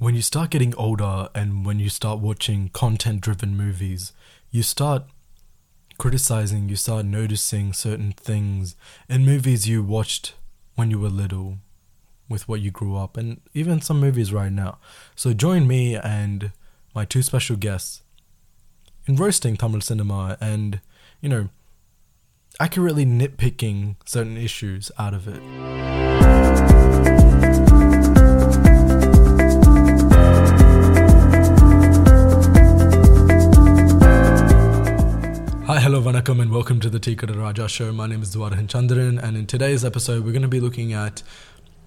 when you start getting older and when you start watching content driven movies, you start criticizing, you start noticing certain things in movies you watched when you were little with what you grew up and even some movies right now. So join me and my two special guests in roasting Tamil cinema and, you know, accurately nitpicking certain issues out of it. Welcome to the Tikara Raja show. My name is Dwarahan Chandran, and in today's episode, we're going to be looking at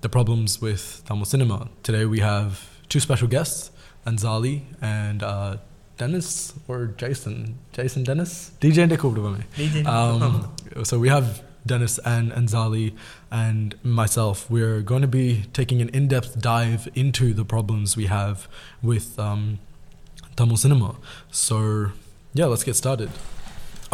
the problems with Tamil cinema. Today, we have two special guests, Anzali and uh, Dennis or Jason. Jason Dennis? DJ DJ. um, So we have Dennis and Anzali and myself. We're going to be taking an in depth dive into the problems we have with um, Tamil cinema. So, yeah, let's get started.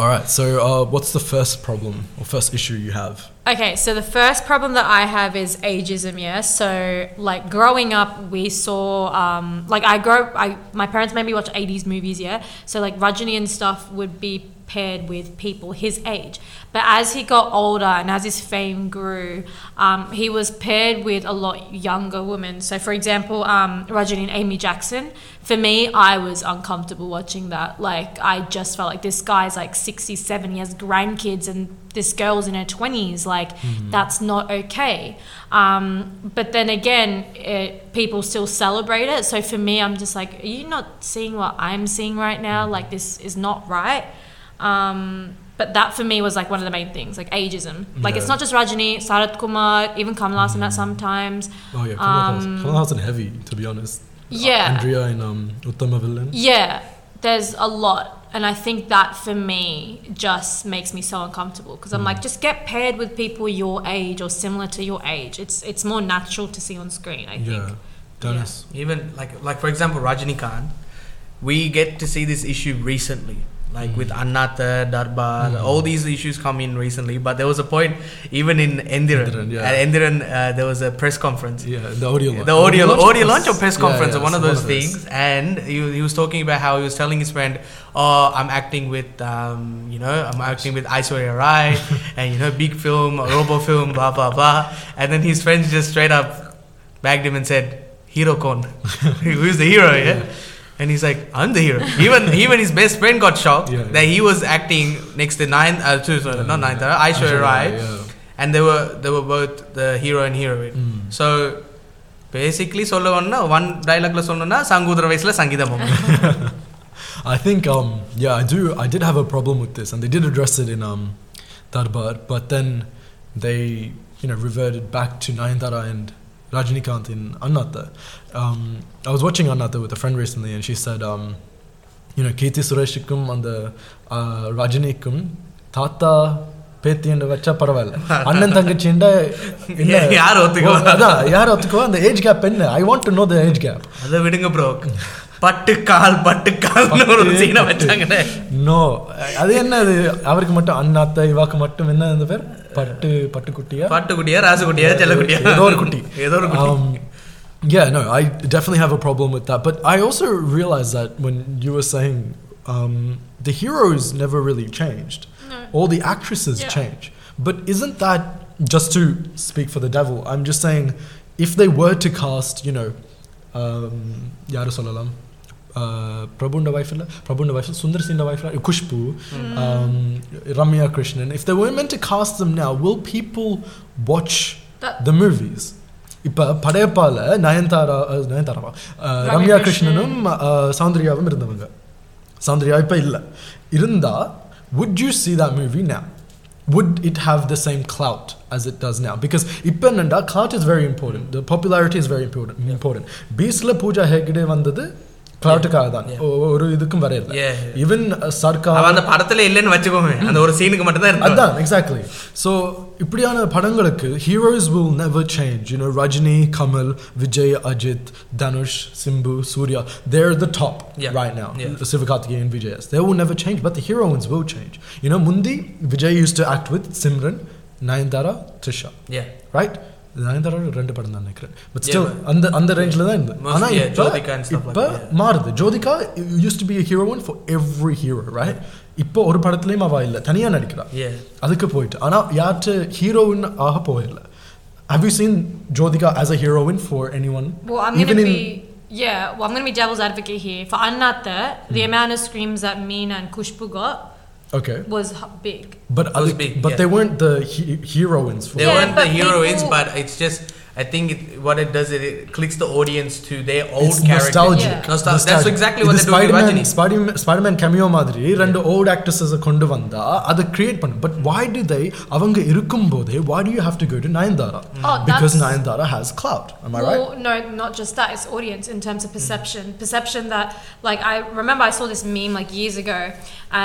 All right. So, uh, what's the first problem or first issue you have? Okay, so the first problem that I have is ageism. Yeah, so like growing up, we saw um, like I grow. I my parents made me watch '80s movies. Yeah, so like Rajini and stuff would be paired with people his age. But as he got older and as his fame grew, um, he was paired with a lot younger women. So, for example, um, and Amy Jackson. For me, I was uncomfortable watching that. Like, I just felt like this guy's like 67, he has grandkids, and this girl's in her 20s. Like, that's not okay. Um, but then again, it, people still celebrate it. So for me, I'm just like, are you not seeing what I'm seeing right now? Like, this is not right. Um, but that for me was like one of the main things, like ageism. Like it's not just Rajini, Sarat Kumar, even Kamal Hassan at sometimes. Oh, yeah. Kamal Um, Hassan. Kamal Hassan heavy, to be honest. Yeah. Andrea and um, Uttama Villain. Yeah, there's a lot. And I think that for me just makes me so uncomfortable because I'm like, just get paired with people your age or similar to your age. It's it's more natural to see on screen, I think. Yeah. Dennis. Even like like for example Rajinikanth, we get to see this issue recently. Like with Annatha, Darbar, Mm. all these issues come in recently. But there was a point, even in Endiran, Endiran, yeah. at Endiran, uh, there was a press conference. Yeah, the audio launch. The audio, launch audio launch or press conference, yeah, or one of those things. And he, he was talking about how he was telling his friend, "Oh, I'm acting with, um, you know, I'm acting with Aishwarya Rai, and you know, big film, a robo film, blah blah blah." And then his friends just straight up bagged him and said, "Hero con, who's the hero?" Yeah And he's like, "I'm the hero." Even even his best friend got shocked Yeah. that he was acting next to nine, uh, to, sorry, not nine, Aishwarya Aishwarya Rai, yeah. and they were they were both the hero and heroine. Mm. So basically சொல்லணும்னா one டைலாக்ல சொல்லணும்னா சங்கூதர வயசுல சங்கீதம் I think um yeah I do I did have a problem with this and they did address it in um Darbar but then they you know reverted back to Nayantara and Rajinikanth in Annatha. Um, I was watching Annatha with a friend recently and she said um you know Kirti Sureshikkum and the uh, Rajinikum Tata பேத்தி என்று வச்சா பரவாயில்ல அண்ணன் தங்கச்சிண்ட யார் ஒத்துக்குவா? அதான் யார் ஒத்துக்குவா அந்த age gap என்ன I want to know the age gap அதை விடுங்க ப்ரோ பட்டு கால் பட்டு கால்னு ஒரு பட்டு, சீனை பட்டு. வச்சாங்கண்ணே நோ அது என்ன அது அவருக்கு மட்டும் அண்ணாத்த இவாக்கு மட்டும் என்ன அந்த பேர் பட்டு பட்டுக்குட்டியா பட்டுக்குட்டியா ராசுக்குட்டியா செல்லக்குட்டியா ஏதோ ஒரு குட்டி ஏதோ ஒரு குட்டி um, yeah no i definitely have a problem with that but i also realized that when you were saying um, the heroes never really changed No. all the actresses Yeah. change but isn't that just to speak for the devil i'm just saying if they were to cast you know um, யாரு சொல்லலாம் uh, பிரபுண்ட wife இல்ல பிரபுண்ட wife Sundar சிண்ட wife இல்ல Khushbu um, Ramya Krishnan if they were meant to cast them now will people watch That- the movies இப்ப படையப்பால நயன்தாரா அஹ், நயன்தாராவா அஹ், ரம்யா ரம்யா கிருஷ்ணன். கிருஷ்ணனும் அஹ், சௌந்தர்யாவும் இருந்தவங்க சௌந்தர்யா இப்ப இல்ல இருந்தா would you see that movie now would it have the same clout as it does now because இப்ப என்னண்டா clout is very important the popularity is very important important பீஸ்ல Pooja Hegde வந்தது cloutக்காக தான் Yeah. ஒ- ஒரு இதுக்கும் வரையல Yeah, yeah. ஈவன் சர்க்கார் அவன் அந்த படத்துல இல்லைன்னு வச்சுக்கோங்க அந்த ஒரு சீனுக்கு மட்டும் தான் இருந்தான் அதான் எக்ஸாக்ட்லி ஸோ இப்படியான படங்களுக்கு heroes will never change you know Rajini Kamal Vijay Ajith Dhanush Simbu Suriya they're the top Yeah. right now Yeah. Sivakarthikeyan விஜயஸ் they will never change but the heroines will change you know முந்தி Vijay used to act with Simran Nayanthara Trisha Yeah. right நயன்தாராவோட ரெண்டு படம் தான் நினைக்கிறேன். But still அந்த அந்த ரேஞ்சில் தான் இருந்தது ஆனால் இப்போ மாறுது. Jyothika used to be heroine for every hero right இப்போ ஒரு படத்துலையும் அவள் இல்லை. தனியாக நடிக்கிறா. அதுக்கு போயிட்டு. ஆனால் யார்ட்டு ஹீரோயின் ஆக போயிடல Have you seen Jyotika as a heroine for anyone? Well, I'm Even in, Yeah, well, I'm going to be devil's advocate here. For Annatha, mm. the hmm. amount of screams that Meena and Kushbu got Okay. was h- big. But was other- big, but yeah. they weren't the he- heroines for They Yeah, weren't the but heroines, people- but it's just I think it, what it does is it clicks the audience to their old it's character. Nostalgic. Yeah. Nostal- nostalgic. That's exactly what they do with Spider-Man, Spider-Man cameo ran ரெண்டு old actresses கொண்டு Are அதை create pandu? but why do they அவங்க இருக்கும்போதே why do you have to go to Nayanthara? Oh, because Nayanthara has clout. Am I well, right? No, not just that. It's audience in terms of perception. Mm. Perception that like I remember I saw this meme like years ago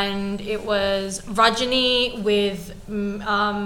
and it was Rajini with mm, um,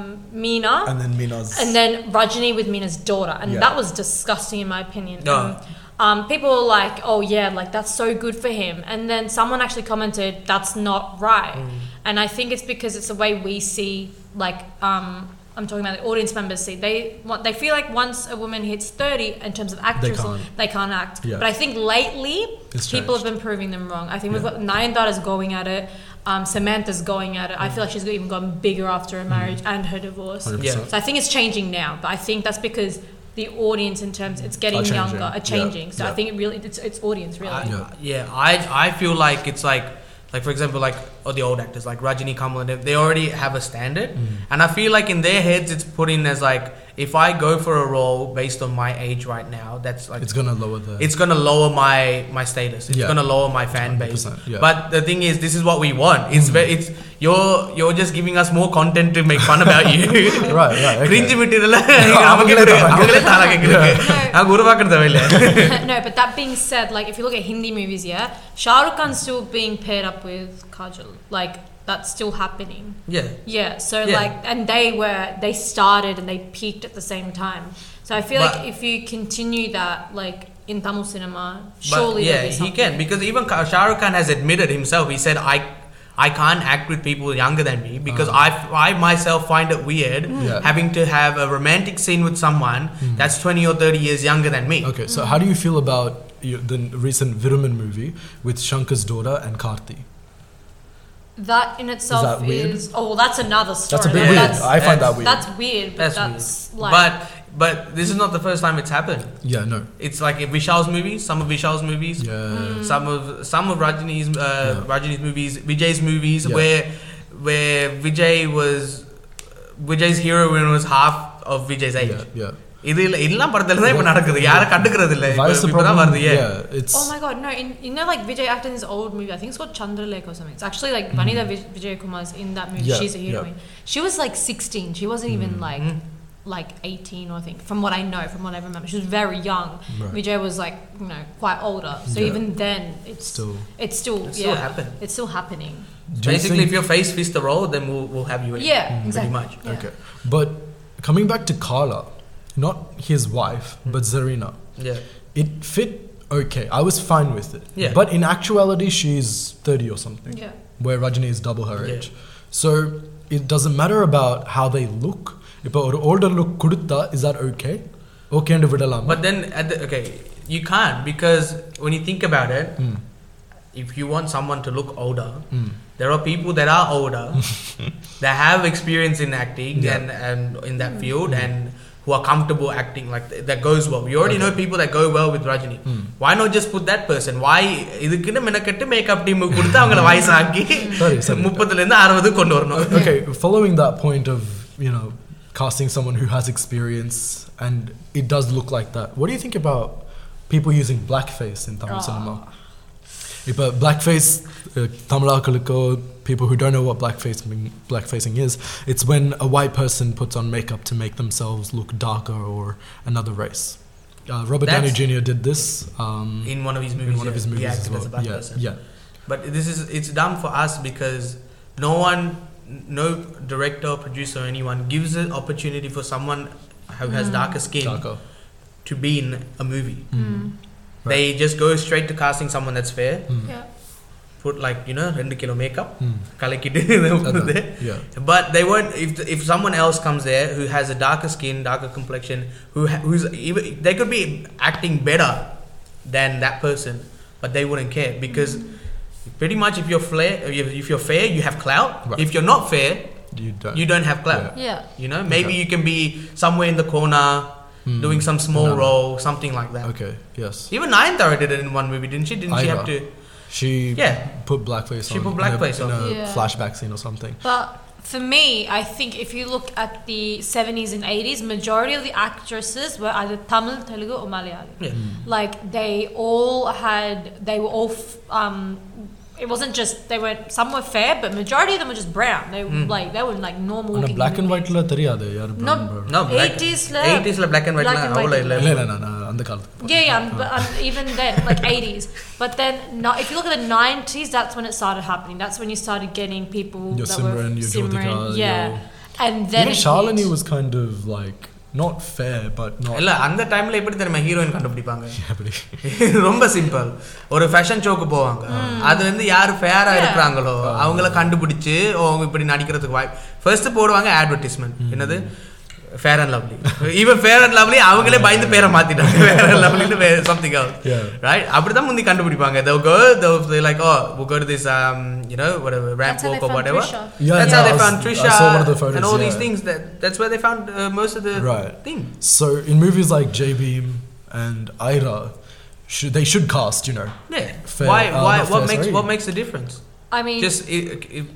Meena and then Meena's and then Rajini with Meena's daughter and Yeah. that was disgusting in my opinion. No. Um, um, people were like, "Oh yeah, like that's so good for him," and then someone actually commented, "That's not right," and I think it's because it's the way we see, like, um, I'm talking about the audience members see. They want, they feel like once a woman hits 30, in terms of actors, can't. they can't act. Yeah. But I think lately, It's people have been proving them wrong. I think we've Yeah. got Nayanthara's going at it. Um, Samantha's going at it. I feel like she's even gotten bigger after her marriage and her divorce. Yeah. So I think it's changing now, but I think that's because the audience in terms it's getting changing, younger, are yeah, changing. So I think it really it's, it's audience really. I, Yeah. yeah, I I feel like it's like like for example like or the old actors like Rajini Kamal, they already have a standard, mm. and I feel like in their heads it's put in as like if I go for a role based on my age right now, that's like it's gonna lower the it's gonna lower my my status. It's yeah. gonna lower my fan base. Yeah. But the thing is, this is what we want. It's mm. ve- it's you're you're just giving us more content to make fun about you. right, right. Cringe material. No, but that being said, like if you look at Hindi movies, yeah, Shah Rukh Khan's still being paired up with Kajol. Like that's still happening. yeah Yeah. So Yeah. like, and they were they started and they peaked at the same time. So I feel But- like if you continue that, like in Tamil cinema, but surely yeah be he can because even Ka- Shah Rukh Khan has admitted himself he said I I can't act with people younger than me because ah. I, I myself find it weird mm. Yeah. having to have a romantic scene with someone mm. that's 20 or 30 years younger than me. okay so how do you feel about the recent Viruman movie with Shankar's daughter and Karthi That in itself that weird? is oh well, that's another story. that's a bit Yeah. weird That's, I find that weird that's weird, but That's, that's, weird. like but but this is not the first time it's happened. yeah no It's like in Vishal's movies, some of Vishal's movies, yeah some of some of Rajini's uh, Rajini's movies, Vijay's movies, Yeah. where where Vijay was Vijay's heroine was half of Vijay's age. yeah yeah இது இல்ல எல்லா படத்துல தான் இப்ப நடக்குது. யார கண்டுக்கிறது இல்ல. இப்பதான் வருது it's oh my god no in you know like Vijay acted in this old movie I think it's called Chandralek or something. It's actually like mm-hmm. funny that Vijay Kumar's in that movie. She's a she was like 16 she wasn't even mm-hmm. like like 18 I think from what I know from what I remember. She was very young. Right. Vijay was like you know quite older. So yeah. even then it's still. it's still it's yeah still it's still happening. Do basically you if your face fits the role then we'll, we'll have you yeah mm-hmm. exactly. pretty much okay. But coming back to Kaala not his wife, but Zarina, Yeah. it fit okay. I was fine with it. Yeah. But in actuality, she's 30 or something, Yeah. where Rajini is double her Yeah. age. So it doesn't matter about how they look. If an older look kudutta, is that okay? Okay, and vidalam. But then, at the, okay, you can't because when you think about it, Mm, if you want someone to look older, mm. there are people that are older that have experience in acting Yeah. and, and in that field and who are comfortable acting like th- that goes well. We already Okay. know people that go well with Rajini. Mm. Why not just put that person? Why இதுக்குன்னு மெனக்கெட்டு makeup team கொடுத்து அவங்கள வயசாக்கி சரி, சரி. முப்பதுல இருந்து அறுபது கொண்டு வரணும் okay, following that point of, you know, casting someone who has experience and it does look like that, what do you think about people using blackface in Tamil Ah. cinema? If a blackface, uh, Tamilakaliko, people who don't know what blackfacing, blackfacing is, it's when a white person puts on makeup to make themselves look darker or another race. Uh, Robert Downey Jr. did this um, in one of his movies. in one of his yeah. He movies as well. as a black yeah, person. yeah. But this is it's done for us because no one, no director, producer, or anyone gives an opportunity for someone who has Mm. darker skin Darker. to be in a movie. Mm. Mm. Right. They just go straight to casting someone that's fair. Mm. Yeah. Put like you know two kilo makeup, mm. yeah. But they won't if if someone else comes there who has a darker skin, darker complexion, who who's even they could be acting better than that person, but they wouldn't care because mm. pretty much if you're fair, if you're fair, you have clout. Right. If you're not fair, you don't you don't have clout. Yeah. yeah. You know, maybe okay. you can be somewhere in the corner Hmm. doing some small No, no. role something like that Okay. Yes. even Nayanthara did it in one movie didn't she didn't she have to She Yeah. put blackface She on. put in a- blackface in on. a Yeah. flashback scene or something. But for me, I think if you look at the 70s and 80s, majority of the actresses were either Tamil, Telugu, or Malayalam. yeah Like they all had, they were all, f- um, it wasn't just they weren't. Some were fair, but majority of them were just brown. They were Mm. like they were like normal. ஆனா looking black and human white ல தெரியாது யார் No. brown brown. no black 80s ல- 80s ல black and white black ல and white அவ்வளவு இல்ல. இல்ல இல்ல இல்ல நான் அந்த காலத்துக்கு Yeah, yeah, but um, even then, like 80s. But then, no, if you look at the 90s, that's when it started happening. That's when you started getting people Your that Simran, were your Simran, Jyotika, yeah. your- And then Even it Shalini hit. was kind of like not fair but not இல்ல அந்த டைம்ல எப்படி தெரியுமா heroine கண்டுபிடிப்பாங்க? அப்படி. ரொம்ப simple ஒரு fashion ஷோக்கு போவாங்க. அது வந்து யாரு ஃபேரா Yeah. இருக்கிறாங்களோ அவங்கள கண்டுபிடிச்சு அவங்க இப்படி நடிக்கிறதுக்கு வாய்ப்பு ஃபர்ஸ்ட் போடுவாங்க அட்வர்டைஸ்மெண்ட் என்னது? Fair and Lovely even Fair and Lovely அவங்களே பயந்து பேரை மாத்திட்டாங்க. ஃபேர் அண்ட் லவ்லின்னு வேற சம்திங் ஆகும் ரைட் அப்படி தான் முந்தி கண்டுபிடிப்பாங்க. The girl the like oh we got this um, you know whatever, ramp walk or whatever. That's how they found Trisha I saw one of the photos, and all these things that that's where they found uh, most of the thing. So in movies like Jai Bhim and Ida, should, they should cast you know. Yeah. Why uh, why what makes what makes the difference? I mean just it, it,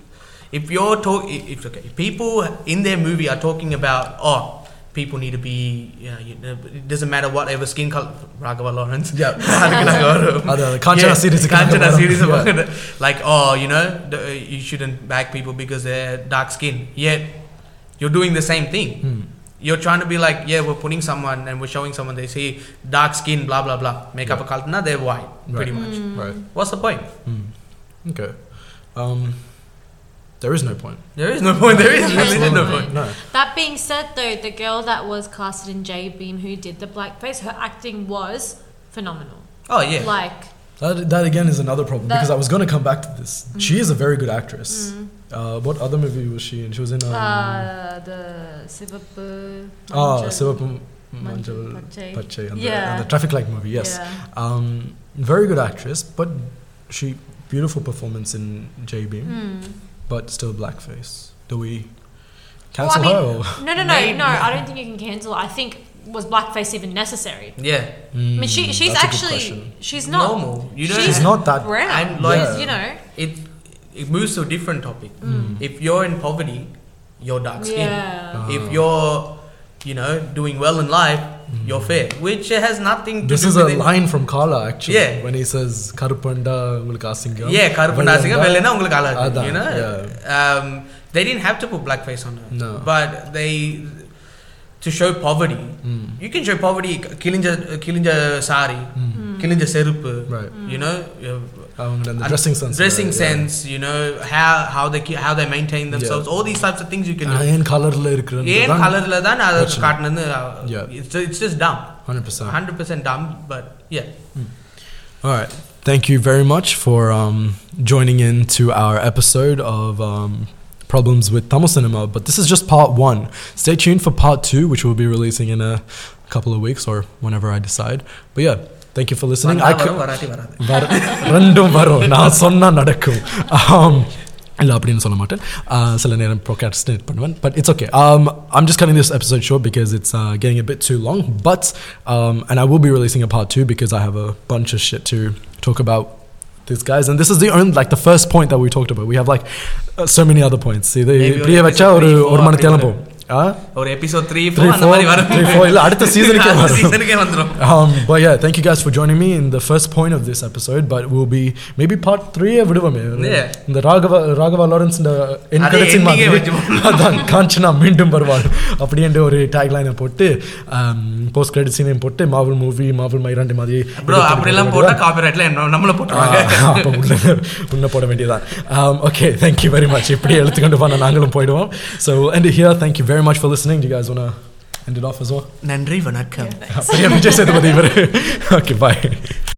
if you're talking, it's okay, people in their movie are talking about oh. People need to be. You know, it doesn't matter whatever skin color. Raghava Lawrence. Yeah. Like oh, you know, you shouldn't back people because they're dark skin. Yet you're doing the same thing. Hmm you're trying to be like, yeah, we're putting someone and we're showing someone they see dark skin, blah blah blah. Makeup up a cult, nah, they're white, right. pretty much. Mm. Right. What's the point? Mm. Okay. Um, there is no point. there is no point there is literally no Absolutely. point No. that being said, though, the girl that was casted in Jai Bhim who did the blackface, her acting was phenomenal. oh yeah Like, That, that again is another problem That- because I was going to come back to this. She is a very good actress. mm, Uh, what other movie was she in? She was in. Um, uh, the Sivapu. ah, Manjal- Sivapam Manjal Manjal Pachai. Pachai and, Yeah. and the traffic light movie. Yes. Yeah. Um, very good actress, but she beautiful performance in Jai Bhim, Mm. But still blackface. Do we Well, cancel I mean, her? No, no, no, Maybe- no. I don't think you can cancel. I think was blackface even necessary? yeah I mean, she Mm, she's that's a good actually she's not normal you don't she's She's not that. brown. And like- She's, you know, it it moves to a different topic Mm. if you're in poverty you're dark skin yeah. Uh, if you're you know doing well in life you're fair which has nothing to Mm. This do is a with it. line from Kala actually. Yeah. When he says Karupanda உங்களுக்கு அசிங்கம் yeah கருப்பு நாசிங்க வெள்ளை வெள்ளைனா உங்களுக்கு அழகு அதான், you know yeah. um, they didn't have to put blackface on her No. but they to show poverty Mm. you can show poverty கிழிஞ்ச கிழிஞ்ச sorry Mm. கிழிஞ்ச செருப்பு Right. you know அவங்க அந்த And dressing sense. dressing yeah. sense you know how how they ke- how they maintain themselves all these types of things you can do ஏன் கலர்ல இருக்கிறது ஏன் கலர்ல தான் அதை பிரச்சனை. காட்டினது Yeah. it's it's just dumb 100%. 100% dumb but yeah All right. Thank you very much for um, joining in to our episode of um, Problems with Tamil Cinema. But this is just part one. Stay tuned for part two, which we'll be releasing in a couple of weeks or whenever I decide. But yeah, thank you for listening. வந்தா I could, வரும், வராட்டி வராது வர- ரெண்டும் வரும் நான் சொன்னா நடக்கும் Um, இல்லை அப்படின்னு சொல்ல மாட்டேன் Uh, சில நேரம் ப்ரோகாஸ்டினேட் பண்ணுவேன் but it's okay I'm just cutting this episode ஷோ because it's getting a bit too long but um, and I will be releasing a part two because I have a bunch of shit to talk about these guys and this is the only like the first point that we talked about we have like uh, so many other points see they Maybe இப்படியே ஒரு episode three four அந்த மாதிரி வரும். Three four இல்லை அடுத்த சீசனுக்கே வரும். சீசனுக்கே வந்துரும். Um, but yeah, thank you guys for joining me in the first point of this episode. But we'll be maybe part விடுவோமே. இந்த ராகவா ராகவா லாரன்ஸ் இந்த என் அதே கடைசி ending-ஏ மாதிரி. வச்சு அதான் காஞ்சனா மீண்டும் வருவாள் அப்படின்ற ஒரு டேக்லைனை போட்டு போஸ்ட் கிரெடிட் சீனையும் போட்டு மாவல் மூவி மாவல் மைராண்டி மாதிரி ப்ரோ அப்படிலாம் போட்டா காப்பிரைட்ல நம்மள போட்டுருவாங்க. அப்போ உள்ள போட வேண்டியதான் ஓகே தேங்க்யூ வெரி மச் இப்படி எடுத்துக்கொண்டு போன நாங்களும் போயிடுவோம். So and here thank you very very much for listening. Do you guys want to end it off as well? Nandri Vanakkam. Yeah, okay, bye.